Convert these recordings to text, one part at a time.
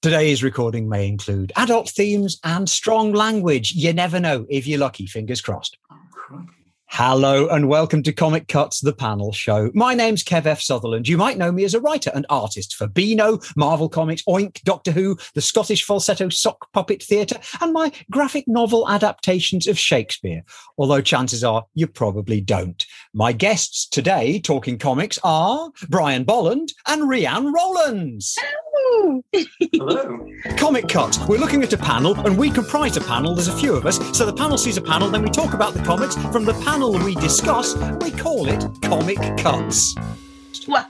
Today's recording may include adult themes and strong language. You never know if you're lucky, fingers crossed. Oh, Hello and welcome to Comic Cuts, the panel show. My name's Kev F. Sutherland. You might know me as a writer and artist for Beano, Marvel Comics, Oink, Doctor Who, the Scottish Falsetto Sock Puppet Theatre, and my graphic novel adaptations of Shakespeare. Although chances are you probably don't. My guests today talking comics are Brian Bolland and Rianne Rowlands. Hello. Comic Cut. We're looking at a panel, and we comprise a panel. There's a few of us. So the panel sees a panel, then we talk about the comics. From the panel we discuss, we call it Comic Cuts. Wow.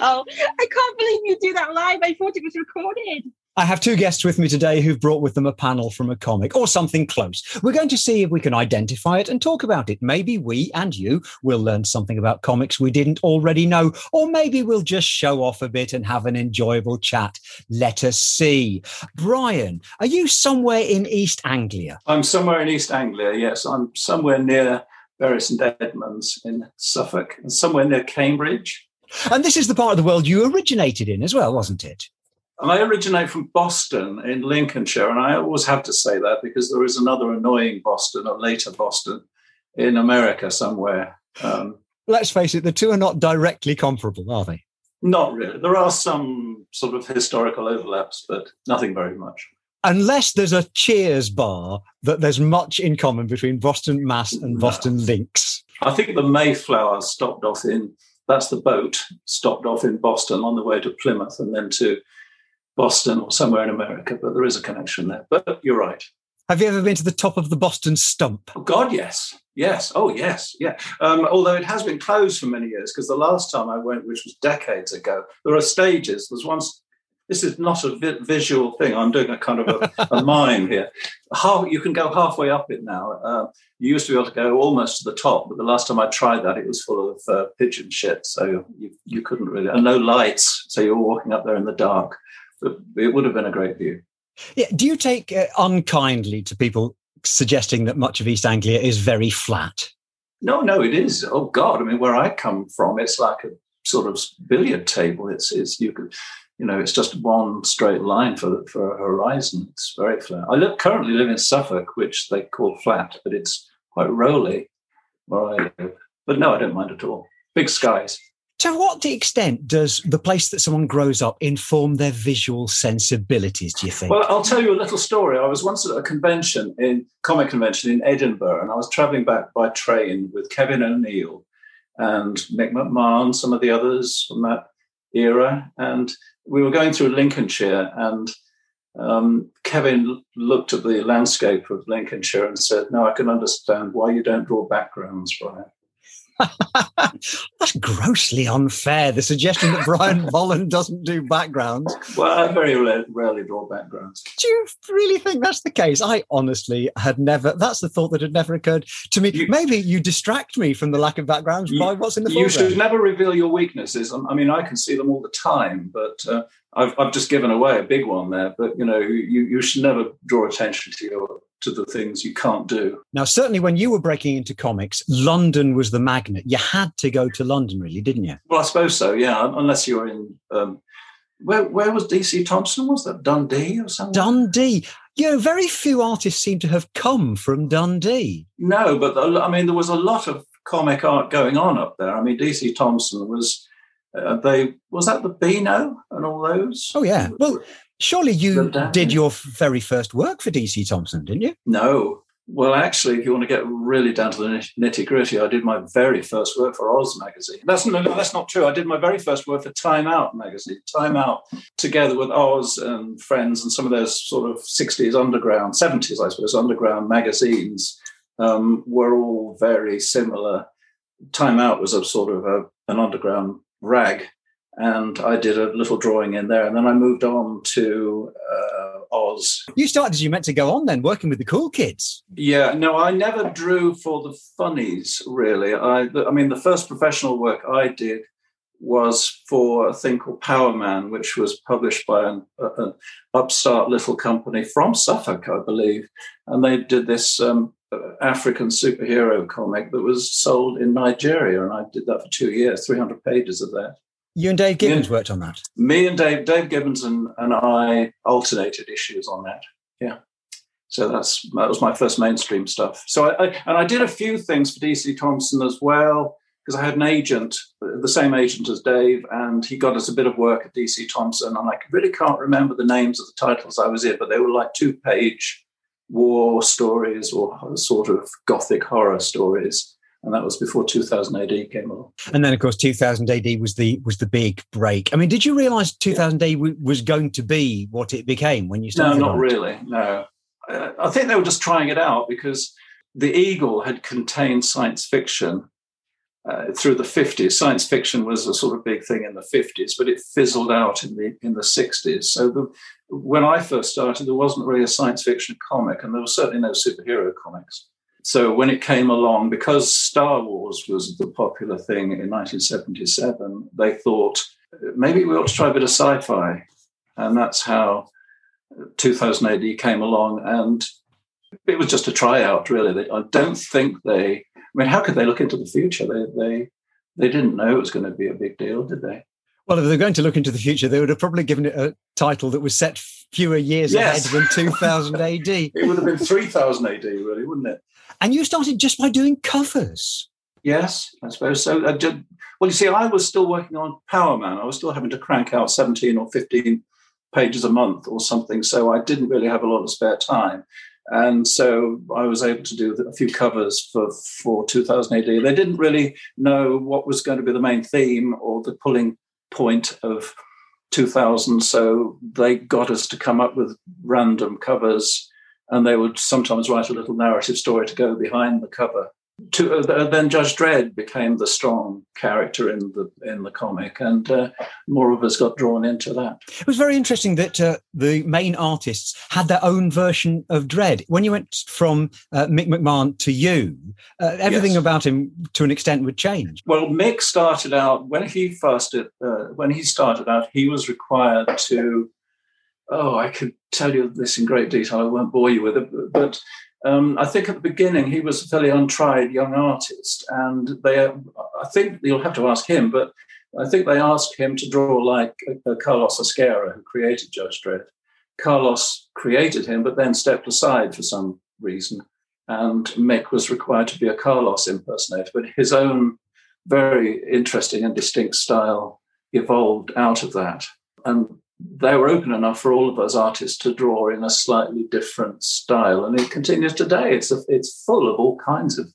I can't believe you do that live. I thought it was recorded. I have two guests with me today who've brought with them a panel from a comic or something close. We're going to see if we can identify it and talk about it. Maybe we and you will learn something about comics we didn't already know, or maybe we'll just show off a bit and have an enjoyable chat. Let us see. Brian, are you somewhere in East Anglia? I'm somewhere in East Anglia, yes. I'm somewhere near Bury St Edmunds in Suffolk and somewhere near Cambridge. And this is the part of the world you originated in as well, wasn't it? I originate from Boston in Lincolnshire, and I always have to say that because there is another annoying Boston, or later Boston, in America somewhere. Um, Let's face it, the two are not directly comparable, are they? Not really. There are some sort of historical overlaps, but nothing very much. Unless there's a Cheers bar, that there's much in common between Boston Mass and No. Boston Lincs. I think the Mayflower stopped off in, that's the boat, stopped off in Boston on the way to Plymouth and then to Boston or somewhere in America, but there is a connection there. But you're right. Have you ever been to the top of the Boston Stump? Oh, God, yes. Yes. Oh, yes. Yeah. Um, although it has been closed for many years because the last time I went, which was decades ago, there are stages. There's once, this is not a vi- visual thing. I'm doing a kind of a, a mime here. Half, you can go halfway up it now. Uh, you used to be able to go almost to the top, but the last time I tried that, it was full of uh, pigeon shit. So you, you couldn't really, and no lights. So you were walking up there in the dark. But it would have been a great view. Yeah. Do you take uh, unkindly to people suggesting that much of East Anglia is very flat? No, no, it is. Oh God! I mean, where I come from, it's like a sort of billiard table. It's it's you could, you know, it's just one straight line for for a horizon. It's very flat. I live, currently live in Suffolk, which they call flat, but it's quite rolly where I live. But no, I don't mind at all. Big skies. To what extent does the place that someone grows up inform their visual sensibilities, do you think? Well, I'll tell you a little story. I was once at a convention in comic convention in Edinburgh, and I was traveling back by train with Kevin O'Neill and Mick McMahon, some of the others from that era, and we were going through Lincolnshire, and um, Kevin looked at the landscape of Lincolnshire and said, "No, I can understand why you don't draw backgrounds, Brian." That's grossly unfair. The suggestion that Brian Bolland doesn't do backgrounds. Well, I very rarely, draw backgrounds. Do you really think that's the case? I honestly had never, that's the thought that had never occurred to me. You- Maybe you distract me from the lack of backgrounds You- by what's in the you foreground. should never reveal your weaknesses. I mean, I can see them all the time, but uh, I've, I've just given away a big one there. But you know, you, you should never draw attention to your to the things you can't do. Now, certainly when you were breaking into comics, London was the magnet. You had to go to London, really, didn't you? Well, I suppose so. Yeah, unless you're in. Um, where where was DC Thomson? Was that Dundee or something? Dundee. You know, very few artists seem to have come from Dundee. No, but the- I mean, there was a lot of comic art going on up there. I mean, DC Thomson was. Uh, they was that the Beano and all those. Oh, yeah. Well, surely you did your very first work for DC Thomson, didn't you? No. Well, actually, if you want to get really down to the nitty gritty, I did my very first work for Oz magazine. That's no, no, that's not true. I did my very first work for Time Out magazine. Time Out, together with Oz and friends and some of those sort of '60s underground, '70s, I suppose, underground magazines, um, were all very similar. Time Out was a sort of a, an underground rag, and I did a little drawing in there, and then I moved on to uh, Oz You started as you meant to go on then, working with the cool kids. Yeah, no, I never drew for the funnies, really. I, I mean, the first professional work I did was for a thing called Power Man, which was published by an, an upstart little company from Suffolk, I believe. And they did this um, African superhero comic that was sold in Nigeria. And I did that for two years, 300 pages of that. You and Dave Gibbons worked on that. Me and Dave, Dave Gibbons and, and I alternated issues on that. Yeah. So that's that was my first mainstream stuff. So I, I and I did a few things for DC Thomson as well because I had an agent, the same agent as Dave, and he got us a bit of work at DC Thomson. And I really can't remember the names of the titles I was in, but they were like two page war stories or sort of gothic horror stories. And that was before 2000 AD came along. And then, of course, 2000 AD was the was the big break. I mean, did you realise 2000 AD was going to be what it became when you started? No, not really. No, I think they were just trying it out because the Eagle had contained science fiction uh, through the 50s. Science fiction was a sort of big thing in the 50s, but it fizzled out in the in the 60s. So the, when I first started, there wasn't really a science fiction comic, and there was certainly no superhero comics. So when it came along, because Star Wars was the popular thing in 1977, they thought maybe we ought to try a bit of sci-fi, and that's how 2000 AD came along, and it was just a tryout. Really, I don't think they. I mean, how could they look into the future? They they they didn't know it was going to be a big deal, did they? Well, if they're going to look into the future, they would have probably given it a title that was set fewer years yes. ahead than 2000 AD. it would have been 3000 AD, really, wouldn't it? And you started just by doing covers. Yes, I suppose so. I did, well, you see, I was still working on Power Man. I was still having to crank out 17 or 15 pages a month or something. So I didn't really have a lot of spare time. And so I was able to do a few covers for, for 2000 AD. They didn't really know what was going to be the main theme or the pulling point of 2000. So they got us to come up with random covers and they would sometimes write a little narrative story to go behind the cover to, uh, then Judge Dredd became the strong character in the in the comic, and uh, more of us got drawn into that. It was very interesting that uh, the main artists had their own version of Dredd. When you went from uh, Mick McMahon to you, uh, everything yes. about him, to an extent, would change. Well, Mick started out when he first uh, when he started out, he was required to. Oh, I could tell you this in great detail. I won't bore you with it, but um, I think at the beginning he was a fairly untried young artist, and they, I think you'll have to ask him, but I think they asked him to draw like uh, Carlos Ezquerra, who created Judge Dredd. Carlos created him, but then stepped aside for some reason, and Mick was required to be a Carlos impersonator. But his own very interesting and distinct style evolved out of that, and they were open enough for all of us artists to draw in a slightly different style, and it continues today. It's a, it's full of all kinds of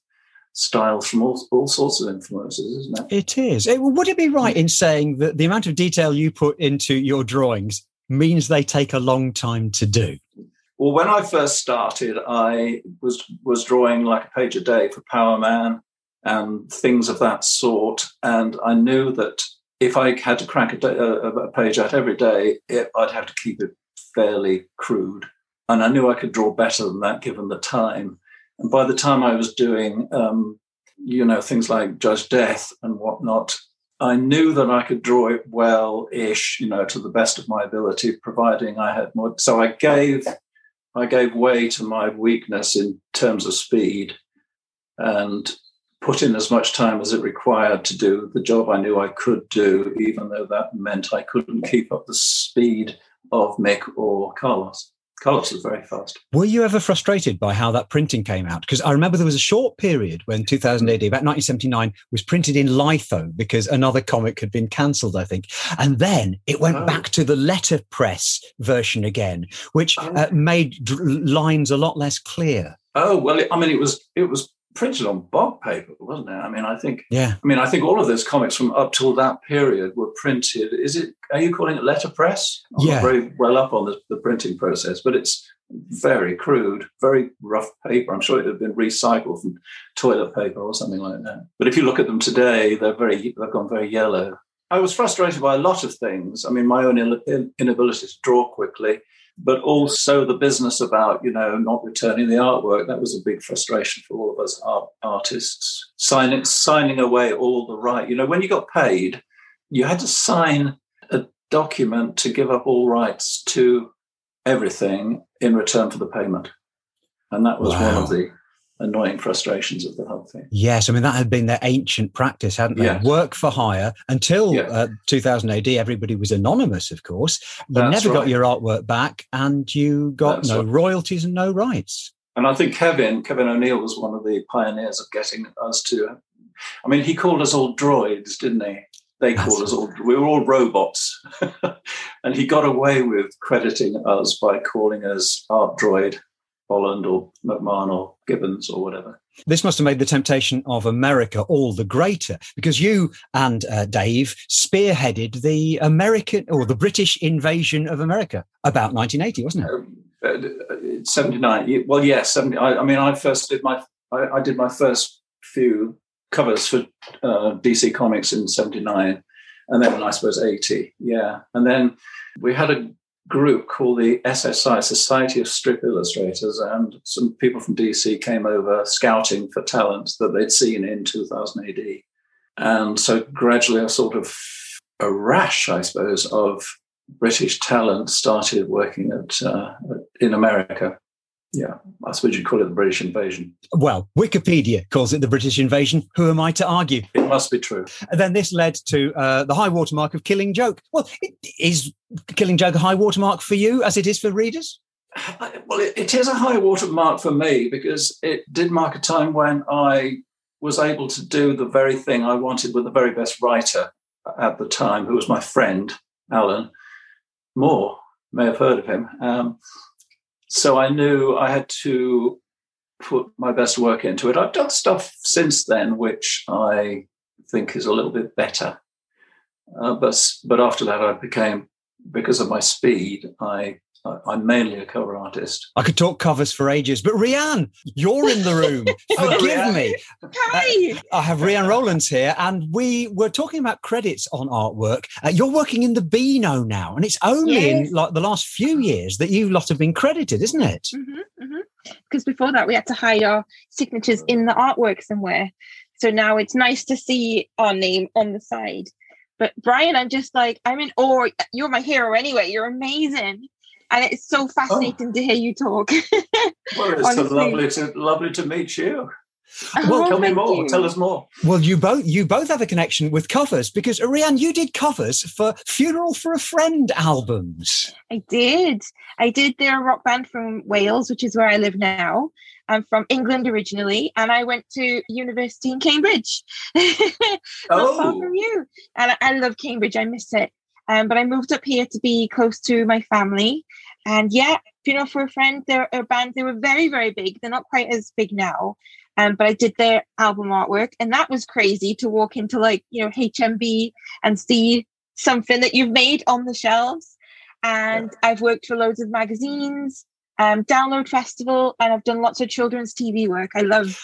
styles from all, all sorts of influences, isn't it? It is. It, would it be right in saying that the amount of detail you put into your drawings means they take a long time to do? Well, when I first started, I was was drawing like a page a day for Power Man and things of that sort, and I knew that if I had to crank a, day, a, page out every day, it, I'd have to keep it fairly crude. And I knew I could draw better than that given the time. And by the time I was doing, um, you know, things like Judge Death and whatnot, I knew that I could draw it well ish, you know, to the best of my ability, providing I had more. So I gave, I gave way to my weakness in terms of speed, and put in as much time as it required to do the job I knew I could do, even though that meant I couldn't keep up the speed of Mick or Carlos. Carlos was very fast. Were you ever frustrated by how that printing came out? Because I remember there was a short period when 2000 AD, about 1979, was printed in litho because another comic had been cancelled, I think. And then it went oh. back to the letterpress version again, which oh. uh, made d- lines a lot less clear. Oh well, I mean, it was it was printed on bog paper, wasn't it? I mean, I think. Yeah. I mean, I think all of those comics from up till that period were printed. Is it? Are you calling it letterpress? I'm yeah. very well up on the, the, printing process, but it's very crude, very rough paper. I'm sure it had been recycled from toilet paper or something like that. But if you look at them today, they're very they've gone very yellow. I was frustrated by a lot of things. I mean, my own inability to draw quickly but also the business about you know not returning the artwork. That was a big frustration for all of us art, artists. Signing signing away all the right you know when you got paid you had to sign a document to give up all rights to everything in return for the payment. And that was wow. one of the annoying frustrations of the whole thing. Yes, I mean that had been their ancient practice, hadn't they? Work for hire until Yeah. uh, 2000 AD. Everybody was anonymous, of course. You That's never got your artwork back, and you got That's no right. royalties and no rights. And I think Kevin, Kevin O'Neill was one of the pioneers of getting us to. I mean, he called us all droids, didn't he? They That's called us all. We were all robots, and he got away with crediting us by calling us Art Droid, Bolland or McMahon or Gibbons or whatever. This must have made the temptation of America all the greater because you and uh, Dave spearheaded the American or the British invasion of America about 1980, wasn't it? Um, uh, Seventy nine. Well, yes, seventy. I, I mean, I first did my. I, I did my first few covers for uh, DC Comics in seventy nine, and then I suppose eighty. Yeah, and then we had a group called the SSI Society of Strip Illustrators, and some people from DC came over scouting for talent that they'd seen in two thousand AD, and so gradually a sort of a rash, I suppose, of British talent started working at uh, in America. Yeah, I suppose you'd call it the British invasion. Well, Wikipedia calls it the British invasion. Who am I to argue? It must be true. And then this led to uh, the high watermark of Killing Joke. Well, it, is Killing Joke a high watermark for you as it is for readers? Well, it, it is a high water mark for me because it did mark a time when I was able to do the very thing I wanted with the very best writer at the time, who was my friend, Alan Moore. May have heard of him. Um, so I knew I had to put my best work into it. I've done stuff since then, which I think is a little bit better. Uh, but but after that, I became because of my speed. I I- I'm mainly a cover artist. I could talk covers for ages, but Rianne, you're in the room. Forgive me. Hi. I have Rianne Rowlands here, and we were talking about credits on artwork. Uh, you're working in the Beano now, and it's only in like the last few years that you lot have been credited, isn't it? Because before that, we had to hide our signatures in the artwork somewhere. So now it's nice to see our name on the side. But Brian, I'm just like, I'm in awe. You're my hero anyway. You're amazing. And it's so fascinating oh. to hear you talk. Well, it's so lovely to lovely to meet you. Oh, well, Oh, Tell me more. you. Tell us more. Well, you both you both have a connection with covers because Ariane, you did covers for Funeral for a Friend albums. I did. I did. They're a rock band from Wales, which is where I live now. I'm from England originally, and I went to university in Cambridge, not far Oh, from you. And I, I love Cambridge. I miss it. Um, but I moved up here to be close to my family. And yeah, Funeral for a Friend, they're a band. They were very, very big. They're not quite as big now. Um, but I did their album artwork, and that was crazy to walk into like you know HMV and see something that you've made on the shelves. And I've worked for loads of magazines, um, Download Festival, and I've done lots of children's TV work. I love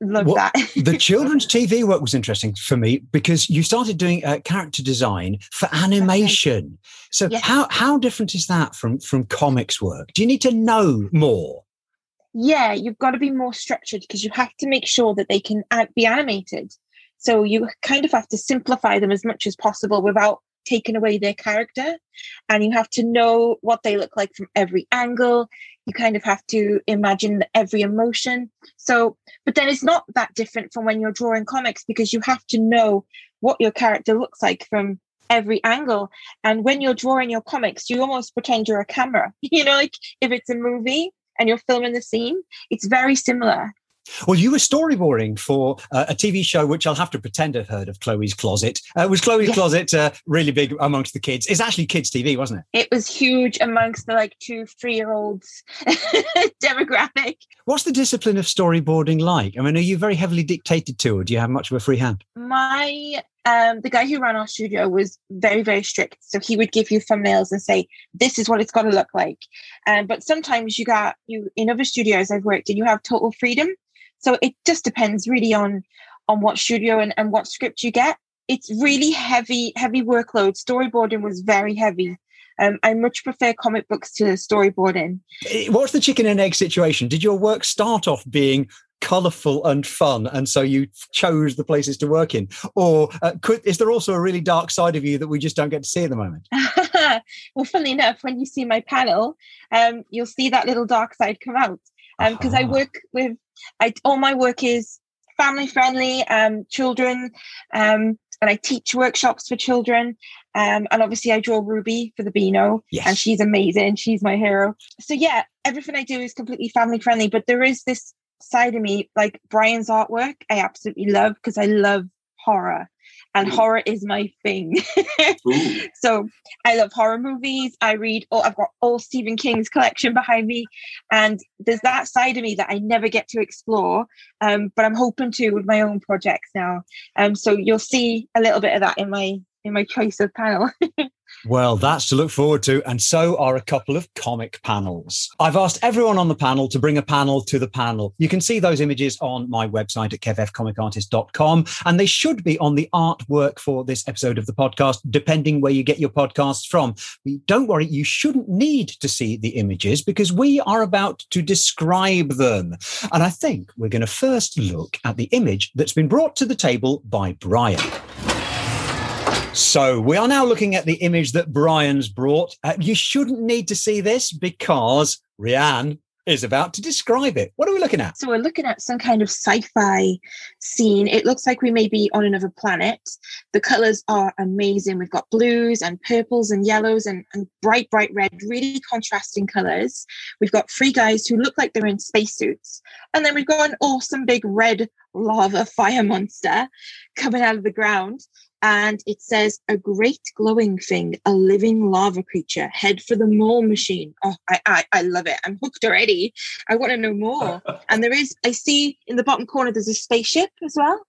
love What- that. the children's TV work was interesting for me because you started doing uh, character design for animation. So Yes. how how different is that from from comics work? Do you need to know more? yeah, you've got to be more structured because you have to make sure that they can be animated. So you kind of have to simplify them as much as possible without taking away their character. And you have to know what they look like from every angle. You kind of have to imagine every emotion. So, but then it's not that different from when you're drawing comics because you have to know what your character looks like from every angle. And when you're drawing your comics, you almost pretend you're a camera. You know, like if it's a movie and you're filming the scene, it's very similar. Well, you were storyboarding for uh, a TV show, which I'll have to pretend I've heard of, Chloe's Closet. Uh, was Chloe's Yes. Closet uh, really big amongst the kids? It's actually kids' TV, wasn't it? It was huge amongst the like two, three year olds demographic. What's the discipline of storyboarding like? I mean, are you very heavily dictated to, or do you have much of a free hand? My um the guy who ran our studio was very, very strict. So he would give you thumbnails and say, This is what it's gotta look like. Um, but sometimes you got you in other studios I've worked in, you have total freedom. So it just depends really on on what studio and, and what script you get. It's really heavy, heavy workload. Storyboarding was very heavy. Um, I much prefer comic books to storyboarding. Eh, What's the chicken and egg situation? Did your work start off being colourful and fun, and so you chose the places to work in, or uh, could, is there also a really dark side of you that we just don't get to see at the moment? well, funnily enough, when you see my panel, um, you'll see that little dark side come out. Because I Ah. work with I all my work is family friendly, um, children, um, and I teach workshops for children. Um, and obviously, I draw Ruby for the Beano, Yes. and she's amazing. She's my hero. So yeah, everything I do is completely family friendly. But there is this side of me, like Brian's artwork, I absolutely love because I love horror, and horror is my thing. So I love horror movies. I read. all I've got all Stephen King's collection behind me, and there's that side of me that I never get to explore. Um, but I'm hoping to with my own projects now. Um, so you'll see a little bit of that in my in my choice of panel. Well, that's to look forward to, and so are a couple of comic panels. I've asked everyone on the panel to bring a panel to the panel. You can see those images on my website at kevfcomicartist.com, and they should be on the artwork for this episode of the podcast, depending where you get your podcasts from. But don't worry, you shouldn't need to see the images because we are about to describe them. And I think we're going to first look at the image that's been brought to the table by Brian. So we are now looking at the image that Brian's brought. Uh, you shouldn't need to see this because Rianne is about to describe it. What are we looking at? So we're looking at some kind of sci-fi scene. It looks like we may be on another planet. The colors are amazing. We've got blues and purples and yellows and, and bright, bright red, really contrasting colors. We've got three guys who look like they're in spacesuits. And then we've got an awesome big red lava fire monster coming out of the ground. And it says, a great glowing thing, a living lava creature, head for the mole machine. Oh, I, I, I love it. I'm hooked already. I want to know more. and there is, I see in the bottom corner, there's a spaceship as well.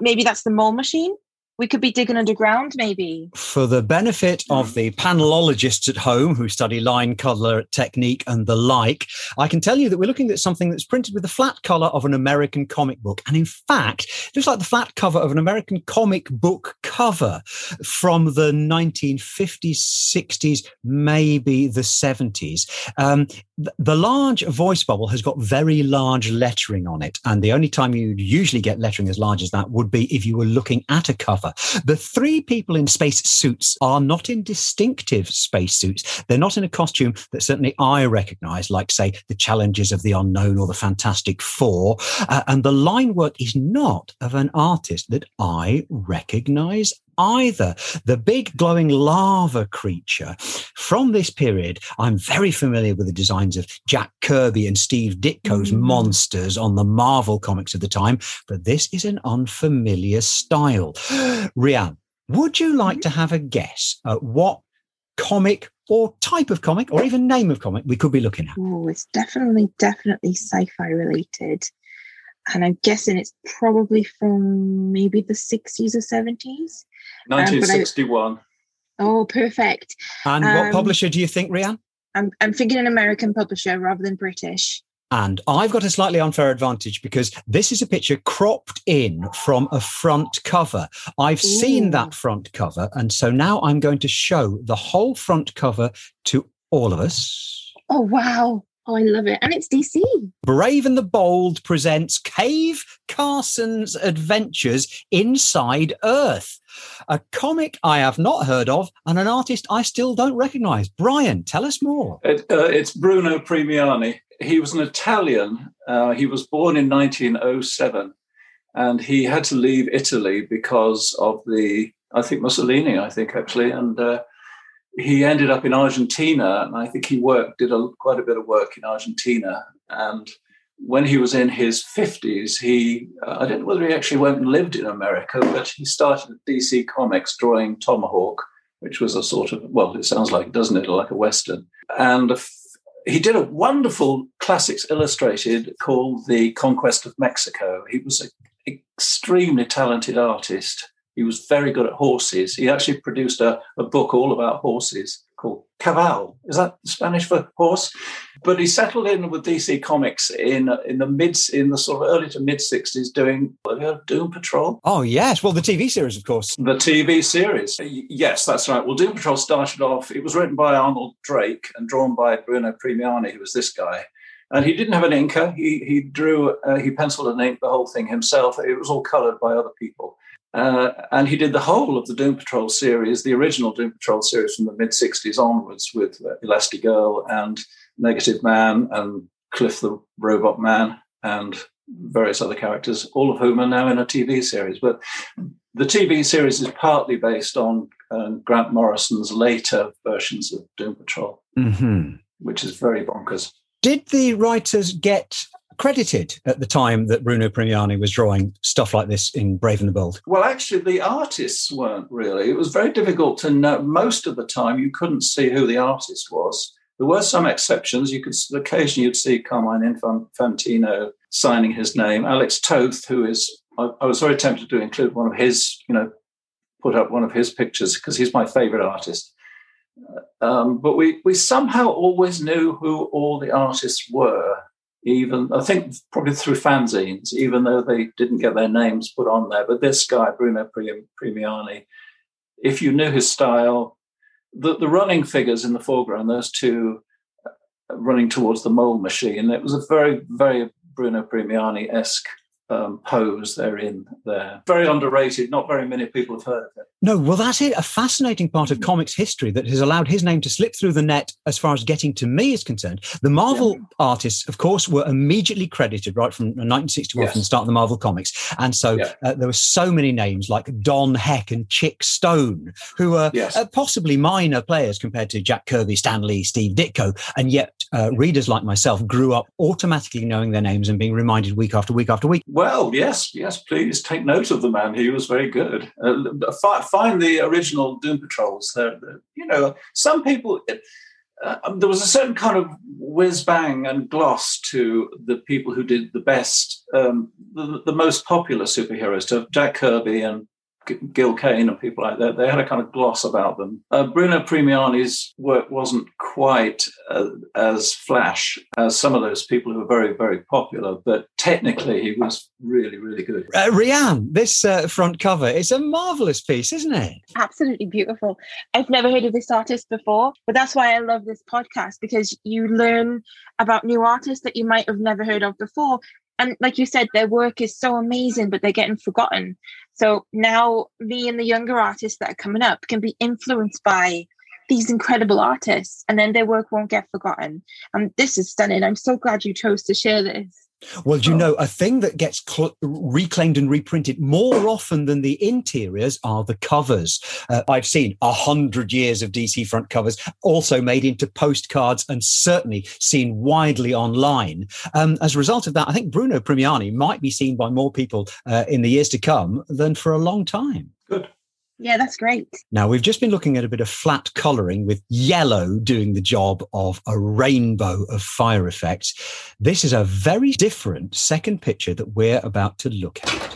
Maybe that's the mole machine. We could be digging underground, maybe. For the benefit of the panelologists at home who study line color technique and the like, I can tell you that we're looking at something that's printed with the flat color of an American comic book. And in fact, it looks like the flat cover of an American comic book cover from the 1950s, 60s, maybe the 70s. Um, the large voice bubble has got very large lettering on it. And the only time you'd usually get lettering as large as that would be if you were looking at a cover. The three people in space suits are not in distinctive space suits. They're not in a costume that certainly I recognize, like, say, the Challengers of the Unknown or the Fantastic Four. Uh, and the line work is not of an artist that I recognize either. The big glowing lava creature from this period, I'm very familiar with the designs of Jack Kirby and Steve Ditko's Mm. monsters on the Marvel comics of the time, but this is an unfamiliar style. Rianne, would you like to have a guess at what comic or type of comic or even name of comic we could be looking at? Oh, it's definitely, definitely sci-fi related. And I'm guessing it's probably from maybe the 60s or 70s. but I- 1961. Oh, perfect. And what Um, publisher do you think, Rianne? I'm, I'm thinking an American publisher rather than British. And I've got a slightly unfair advantage because this is a picture cropped in from a front cover. I've seen that front cover. And so now I'm going to show the whole front cover to all of us. Oh, wow. Oh, I love it. And it's DC. Brave and the Bold presents Cave Carson's Adventures Inside Earth, a comic I have not heard of and an artist I still don't recognize. Brian, tell us more. It, uh, it's Bruno Premiani. He was an Italian. Uh, he was born in 1907 and he had to leave Italy because of the, I think Mussolini, I think actually. And uh, he ended up in Argentina and I think he worked, did a, quite a bit of work in Argentina. And when he was in his 50s, he, uh, I don't know whether he actually went and lived in America, but he started at DC Comics drawing Tomahawk, which was a sort of, well, it sounds like, doesn't it, like a Western. And he did a wonderful classics illustrated called The Conquest of Mexico. He was an extremely talented artist. He was very good at horses. He actually produced a, a book all about horses called Caval. Is that Spanish for horse? But he settled in with DC Comics in in the mid in the sort of early to mid sixties, doing have you heard of Doom Patrol. Oh, yes. Well, the TV series, of course. The TV series. Yes, that's right. Well, Doom Patrol started off, it was written by Arnold Drake and drawn by Bruno Premiani, who was this guy. And he didn't have an inker. He, he drew, uh, he penciled and inked the whole thing himself. It was all colored by other people. Uh, and he did the whole of the Doom Patrol series, the original Doom Patrol series from the mid 60s onwards with uh, Elastigirl and Negative Man and Cliff the Robot Man and various other characters, all of whom are now in a TV series. But the TV series is partly based on uh, Grant Morrison's later versions of Doom Patrol, mm-hmm. which is very bonkers. Did the writers get credited at the time that Bruno Premiani was drawing stuff like this in Brave and the Bold? Well, actually, the artists weren't really. It was very difficult to know. Most of the time, you couldn't see who the artist was. There were some exceptions. You could occasionally you'd see Carmine Infantino signing his name. Alex Toth, who is, I, I was very tempted to include one of his, you know, put up one of his pictures because he's my favorite artist. Um, but we we somehow always knew who all the artists were even I think probably through fanzines, even though they didn't get their names put on there. But this guy, Bruno Premiani, if you knew his style, the, the running figures in the foreground, those two uh, running towards the mole machine, it was a very, very Bruno Premiani esque um, pose they're in there. Very underrated. Not very many people have heard of it. No, well, that's it. A fascinating part of comics history that has allowed his name to slip through the net as far as getting to me is concerned. The Marvel yeah. artists, of course, were immediately credited right from 1961 yes. from the start of the Marvel comics. And so yeah. uh, there were so many names like Don Heck and Chick Stone, who were yes. uh, possibly minor players compared to Jack Kirby, Stan Lee, Steve Ditko. And yet uh, readers like myself grew up automatically knowing their names and being reminded week after week after week. Well, yes, yes, please take note of the man. He was very good. Uh, find the original Doom Patrols. They're, they're, you know, some people. Uh, um, there was a certain kind of whiz bang and gloss to the people who did the best, um, the, the, most popular superheroes, to Jack Kirby and Gil Kane and people like that. They had a kind of gloss about them. Uh, Bruno Premiani's work wasn't quite uh, as flash as some of those people who were very, very popular, but technically he was really, really good. Uh, Rianne, this uh, front cover is a marvelous piece, isn't it? Absolutely beautiful. I've never heard of this artist before, but that's why I love this podcast because you learn about new artists that you might have never heard of before and like you said, their work is so amazing, but they're getting forgotten. So now me and the younger artists that are coming up can be influenced by these incredible artists and then their work won't get forgotten. And this is stunning. I'm so glad you chose to share this. Well, do you know a thing that gets cl- reclaimed and reprinted more often than the interiors are the covers. Uh, I've seen a hundred years of DC front covers, also made into postcards, and certainly seen widely online. Um, as a result of that, I think Bruno Premiani might be seen by more people uh, in the years to come than for a long time. Good. Yeah, that's great. Now, we've just been looking at a bit of flat colouring with yellow doing the job of a rainbow of fire effects. This is a very different second picture that we're about to look at.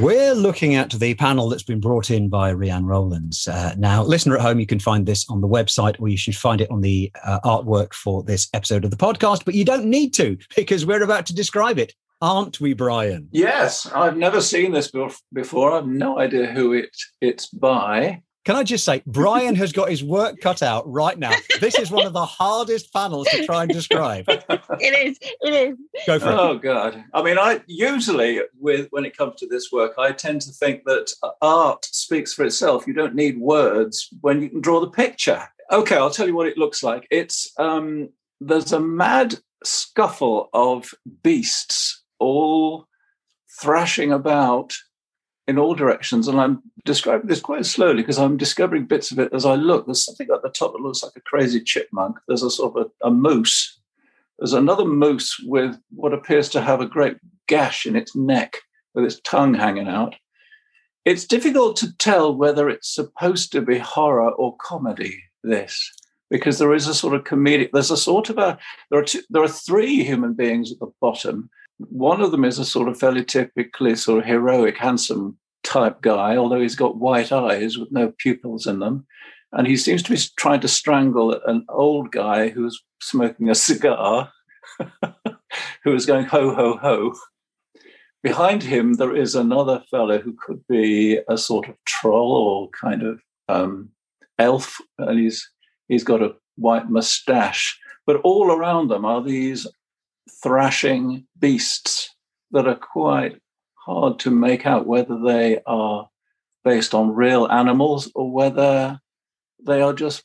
We're looking at the panel that's been brought in by Rianne Rowlands. Uh, now, listener at home, you can find this on the website or you should find it on the uh, artwork for this episode of the podcast, but you don't need to because we're about to describe it aren't we, Brian? Yes, I've never seen this before. I've no idea who it it's by. Can I just say, Brian has got his work cut out right now. This is one of the hardest panels to try and describe. it is. It is. Go for it. Oh God! I mean, I usually, with when it comes to this work, I tend to think that art speaks for itself. You don't need words when you can draw the picture. Okay, I'll tell you what it looks like. It's um, there's a mad scuffle of beasts all thrashing about in all directions. And I'm describing this quite slowly because I'm discovering bits of it as I look. There's something at the top that looks like a crazy chipmunk. There's a sort of a, a moose. There's another moose with what appears to have a great gash in its neck with its tongue hanging out. It's difficult to tell whether it's supposed to be horror or comedy, this, because there is a sort of comedic, there's a sort of a, there are, two, there are three human beings at the bottom one of them is a sort of fairly typically sort of heroic, handsome type guy, although he's got white eyes with no pupils in them. And he seems to be trying to strangle an old guy who's smoking a cigar, who is going ho, ho, ho. Behind him, there is another fellow who could be a sort of troll or kind of um, elf, and he's he's got a white mustache. But all around them are these thrashing beasts that are quite hard to make out whether they are based on real animals or whether they are just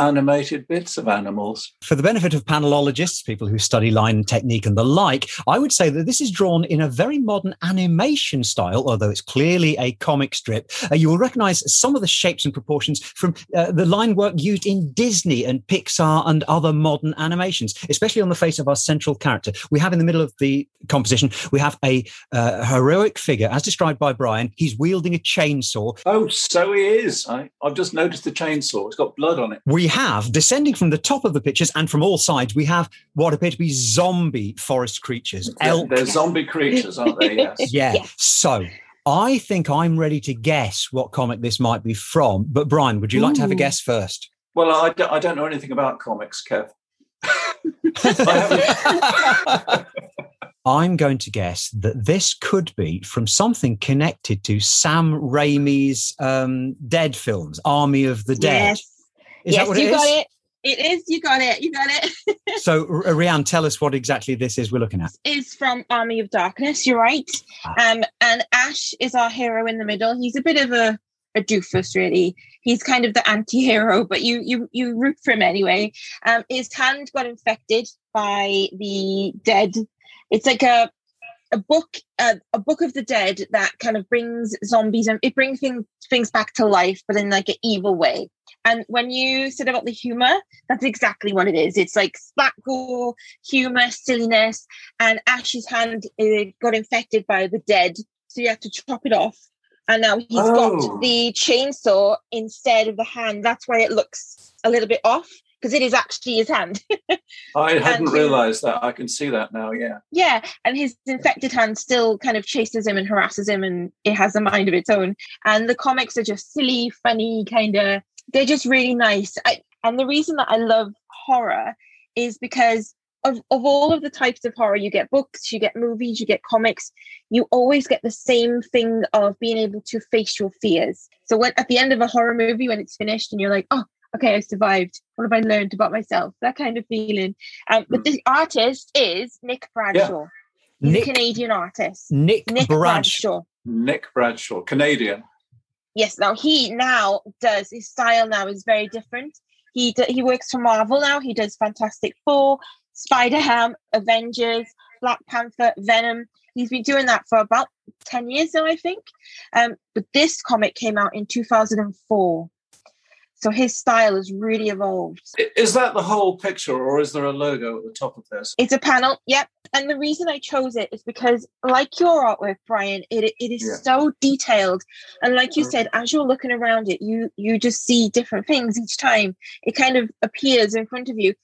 animated bits of animals. For the benefit of panelologists, people who study line technique and the like, I would say that this is drawn in a very modern animation style, although it's clearly a comic strip. Uh, you will recognize some of the shapes and proportions from uh, the line work used in Disney and Pixar and other modern animations, especially on the face of our central character. We have in the middle of the composition, we have a uh, heroic figure, as described by Brian. He's wielding a chainsaw. Oh, so he is. I, I've just noticed the chainsaw. It's got blood on it. We have, descending from the top of the pictures and from all sides, we have what appear to be zombie forest creatures. Elk. They're zombie creatures, aren't they? Yes. yeah. yeah. So I think I'm ready to guess what comic this might be from. But Brian, would you like to have a guess first? Well, I don't, don't know anything about comics, Kev. I'm going to guess that this could be from something connected to Sam Raimi's um, Dead films, Army of the Dead. Yes, is yes you got it. It is. You got it. You got it. so, Rianne, tell us what exactly this is we're looking at. Is from Army of Darkness. You're right. Ah. Um, and Ash is our hero in the middle. He's a bit of a, a doofus, really. He's kind of the anti-hero, but you you you root for him anyway. Um, his hand got infected by the dead. It's like a a book uh, a book of the dead that kind of brings zombies and it brings things things back to life but in like an evil way. And when you said about the humor that's exactly what it is. It's like gore humor silliness and ash's hand uh, got infected by the dead. So you have to chop it off. And now he's oh. got the chainsaw instead of the hand. That's why it looks a little bit off because it is actually his hand. I hadn't realized that. I can see that now. Yeah. Yeah. And his infected hand still kind of chases him and harasses him, and it has a mind of its own. And the comics are just silly, funny, kind of, they're just really nice. I, and the reason that I love horror is because of, of all of the types of horror, you get books, you get movies, you get comics, you always get the same thing of being able to face your fears. So when at the end of a horror movie, when it's finished and you're like, oh, okay, I survived. What have I learned about myself? That kind of feeling. Um, but the artist is Nick Bradshaw. Yeah. Nick, Canadian artist. Nick, Nick Bradshaw. Bradshaw. Nick Bradshaw, Canadian. Yes. Now he now does his style now is very different. He do, he works for Marvel now. He does Fantastic Four, Spider Ham, Avengers, Black Panther, Venom. He's been doing that for about ten years now, I think. Um, but this comic came out in two thousand and four. So his style has really evolved. Is that the whole picture, or is there a logo at the top of this? It's a panel, yep. And the reason I chose it is because, like your artwork, Brian, it, it is yeah. so detailed. And like you mm-hmm. said, as you're looking around it, you you just see different things each time. It kind of appears in front of you.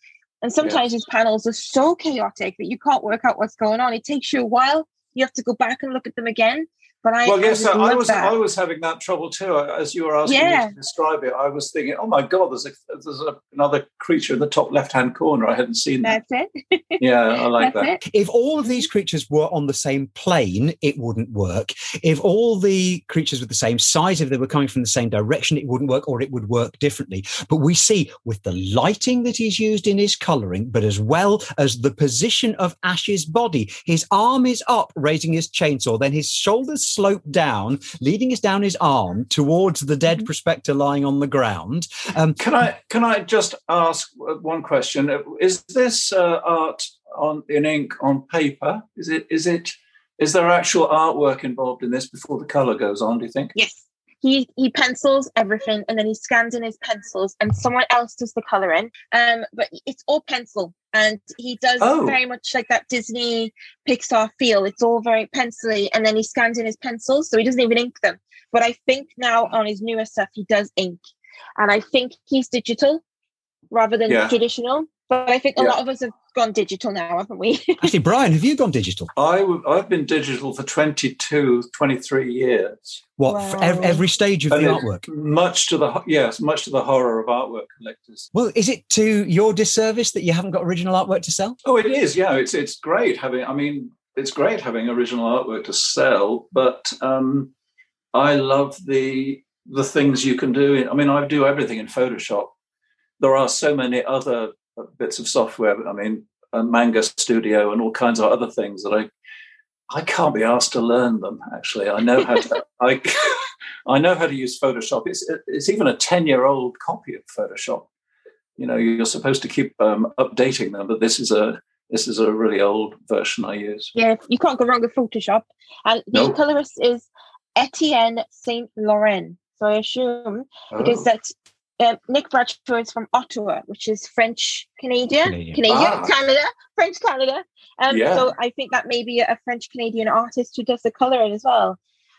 And sometimes yeah. these panels are so chaotic that you can't work out what's going on. It takes you a while. You have to go back and look at them again. But I well, yes, I, I was that. I was having that trouble too. Uh, as you were asking yeah. me to describe it, I was thinking, oh my god, there's a, there's a, another creature in the top left hand corner. I hadn't seen that. That's it. yeah, I like That's that. It. If all of these creatures were on the same plane, it wouldn't work. If all the creatures were the same size, if they were coming from the same direction, it wouldn't work, or it would work differently. But we see with the lighting that he's used in his colouring, but as well as the position of Ash's body, his arm is up, raising his chainsaw, then his shoulders slope down leading us down his arm towards the dead mm-hmm. prospector lying on the ground. Um, can I can I just ask one question? Is this uh, art on in ink on paper? Is it is it is there actual artwork involved in this before the color goes on? Do you think? Yes he he pencils everything and then he scans in his pencils and someone else does the coloring um but it's all pencil and he does oh. very much like that disney pixar feel it's all very pencily and then he scans in his pencils so he doesn't even ink them but i think now on his newer stuff he does ink and i think he's digital rather than yeah. traditional but I think a yeah. lot of us have gone digital now, haven't we? Actually, Brian, have you gone digital? I w- I've been digital for 22, 23 years. What, wow. for ev- every stage of and the artwork? Much to the, yes, much to the horror of artwork collectors. Well, is it to your disservice that you haven't got original artwork to sell? Oh, it is, yeah. It's, it's great having, I mean, it's great having original artwork to sell, but um, I love the the things you can do. In, I mean, I do everything in Photoshop. There are so many other bits of software. I mean, Manga Studio and all kinds of other things that I I can't be asked to learn them. Actually, I know how to I I know how to use Photoshop. It's it's even a ten year old copy of Photoshop. you know you're supposed to keep um, updating them, but this is a this is a really old version I use. Yeah, you can't go wrong with Photoshop. And the nope. colorist is Etienne Saint Laurent. So I assume oh. because that um, Nick Bradshaw is from Ottawa, which is French Canadian, Canadian, Canadian ah. Canada, French Canada. Um, yeah. So I think that may be a French Canadian artist who does the coloring as well.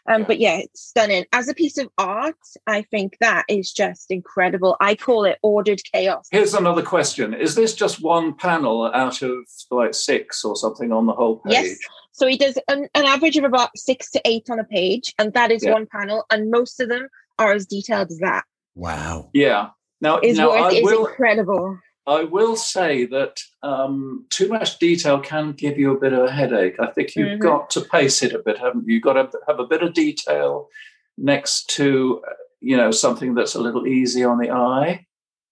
Um, yeah. But yeah, it's stunning. As a piece of art, I think that is just incredible. I call it ordered chaos. Here's another question Is this just one panel out of like six or something on the whole page? Yes. So he does an, an average of about six to eight on a page, and that is yeah. one panel, and most of them are as detailed as that. Wow. Yeah. Now, his now work I is will, incredible. I will say that um, too much detail can give you a bit of a headache. I think you've mm-hmm. got to pace it a bit, haven't you? You've got to have a bit of detail next to, you know, something that's a little easy on the eye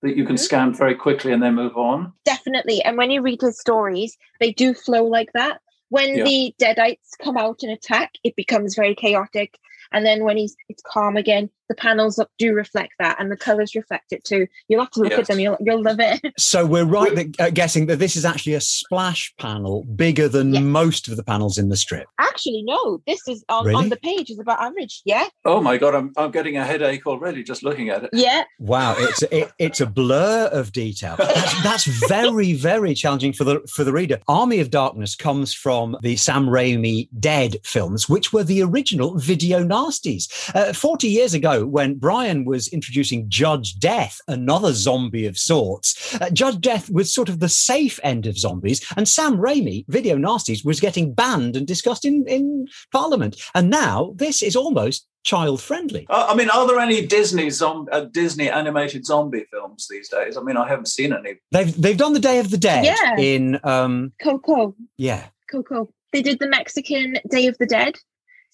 that you can mm-hmm. scan very quickly and then move on. Definitely. And when you read his stories, they do flow like that. When yeah. the Deadites come out and attack, it becomes very chaotic. And then when he's it's calm again, the panels do reflect that and the colors reflect it too. You'll have to look yes. at them, you'll, you'll love it. So we're right that, uh, guessing that this is actually a splash panel bigger than yes. most of the panels in the strip. Actually, no, this is on, really? on the page is about average. Yeah. Oh my God, I'm, I'm getting a headache already just looking at it. Yeah. Wow, it's it, it's a blur of detail. That's, that's very, very challenging for the for the reader. Army of Darkness comes from the Sam Raimi Dead films, which were the original video nasties. Uh, 40 years ago, when Brian was introducing Judge Death, another zombie of sorts, uh, Judge Death was sort of the safe end of zombies, and Sam Raimi, Video Nasties, was getting banned and discussed in, in Parliament. And now this is almost child friendly. Uh, I mean, are there any Disney zom- uh, Disney animated zombie films these days? I mean, I haven't seen any. They've they've done the Day of the Dead yeah. in um Coco. Yeah. Coco. They did the Mexican Day of the Dead.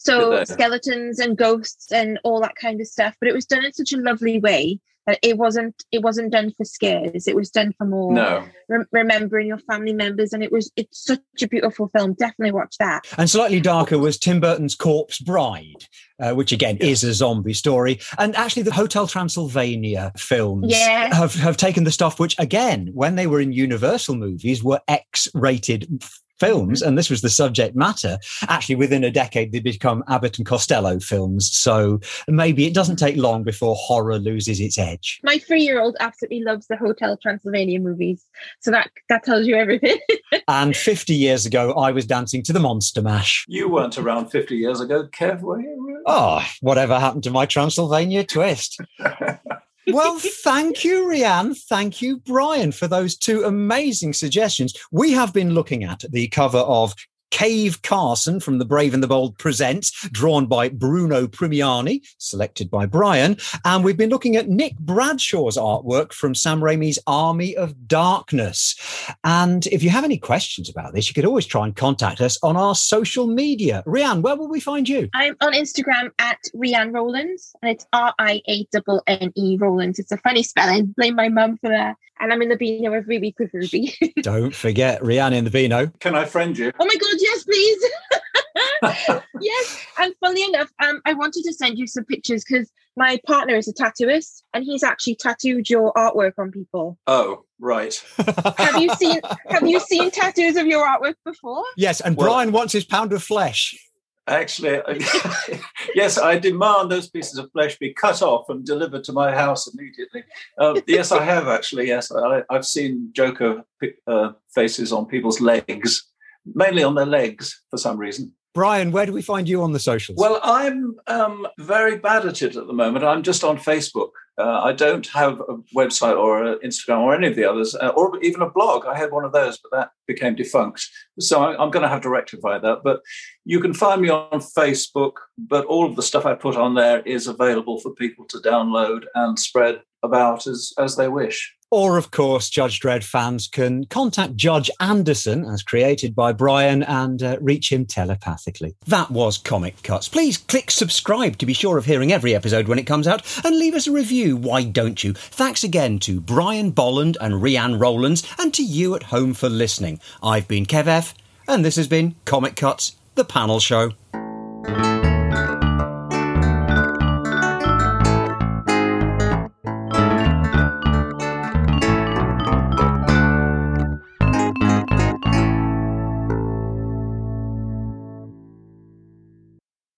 So skeletons and ghosts and all that kind of stuff. But it was done in such a lovely way that it wasn't it wasn't done for scares. It was done for more no. re- remembering your family members. And it was it's such a beautiful film. Definitely watch that. And slightly darker was Tim Burton's Corpse Bride. Uh, which again yeah. is a zombie story. And actually, the Hotel Transylvania films yeah. have, have taken the stuff which, again, when they were in Universal movies, were X rated films, mm-hmm. and this was the subject matter, actually within a decade they become Abbott and Costello films. So maybe it doesn't take long before horror loses its edge. My three-year-old absolutely loves the Hotel Transylvania movies, so that that tells you everything. and 50 years ago, I was dancing to the Monster Mash. You weren't around 50 years ago, Kev, were you? Oh, whatever happened to my Transylvania twist? well, thank you, Rianne. Thank you, Brian, for those two amazing suggestions. We have been looking at the cover of Cave Carson from The Brave and the Bold presents, drawn by Bruno Premiani, selected by Brian. And we've been looking at Nick Bradshaw's artwork from Sam Raimi's Army of Darkness. And if you have any questions about this, you could always try and contact us on our social media. Rianne, where will we find you? I'm on Instagram at Rianne Rowlands, and it's R I A N N E Rowlands. It's a funny spelling. Blame my mum for that. And I'm in the Beano every week with Ruby. Don't forget Rihanna in the Beano. Can I friend you? Oh my God, yes, please. yes. And funnily enough, um, I wanted to send you some pictures because my partner is a tattooist and he's actually tattooed your artwork on people. Oh, right. have you seen have you seen tattoos of your artwork before? Yes, and well, Brian wants his pound of flesh. Actually, yes, I demand those pieces of flesh be cut off and delivered to my house immediately. Um, yes, I have actually. Yes, I, have seen Joker uh, faces on people's legs, mainly on their legs for some reason. Brian, where do we find you on the socials? Well, I'm um, very bad at it at the moment. I'm just on Facebook. Uh, I don't have a website or Instagram or any of the others, uh, or even a blog. I had one of those, but that became defunct. So I, I'm going to have to rectify that. But you can find me on Facebook, but all of the stuff I put on there is available for people to download and spread about as, as they wish. Or, of course, Judge Dredd fans can contact Judge Anderson, as created by Brian, and uh, reach him telepathically. That was Comic Cuts. Please click subscribe to be sure of hearing every episode when it comes out, and leave us a review. Why don't you? Thanks again to Brian Bolland and Rianne Rowlands, and to you at home for listening. I've been Kev F, and this has been Comic Cuts, the panel show.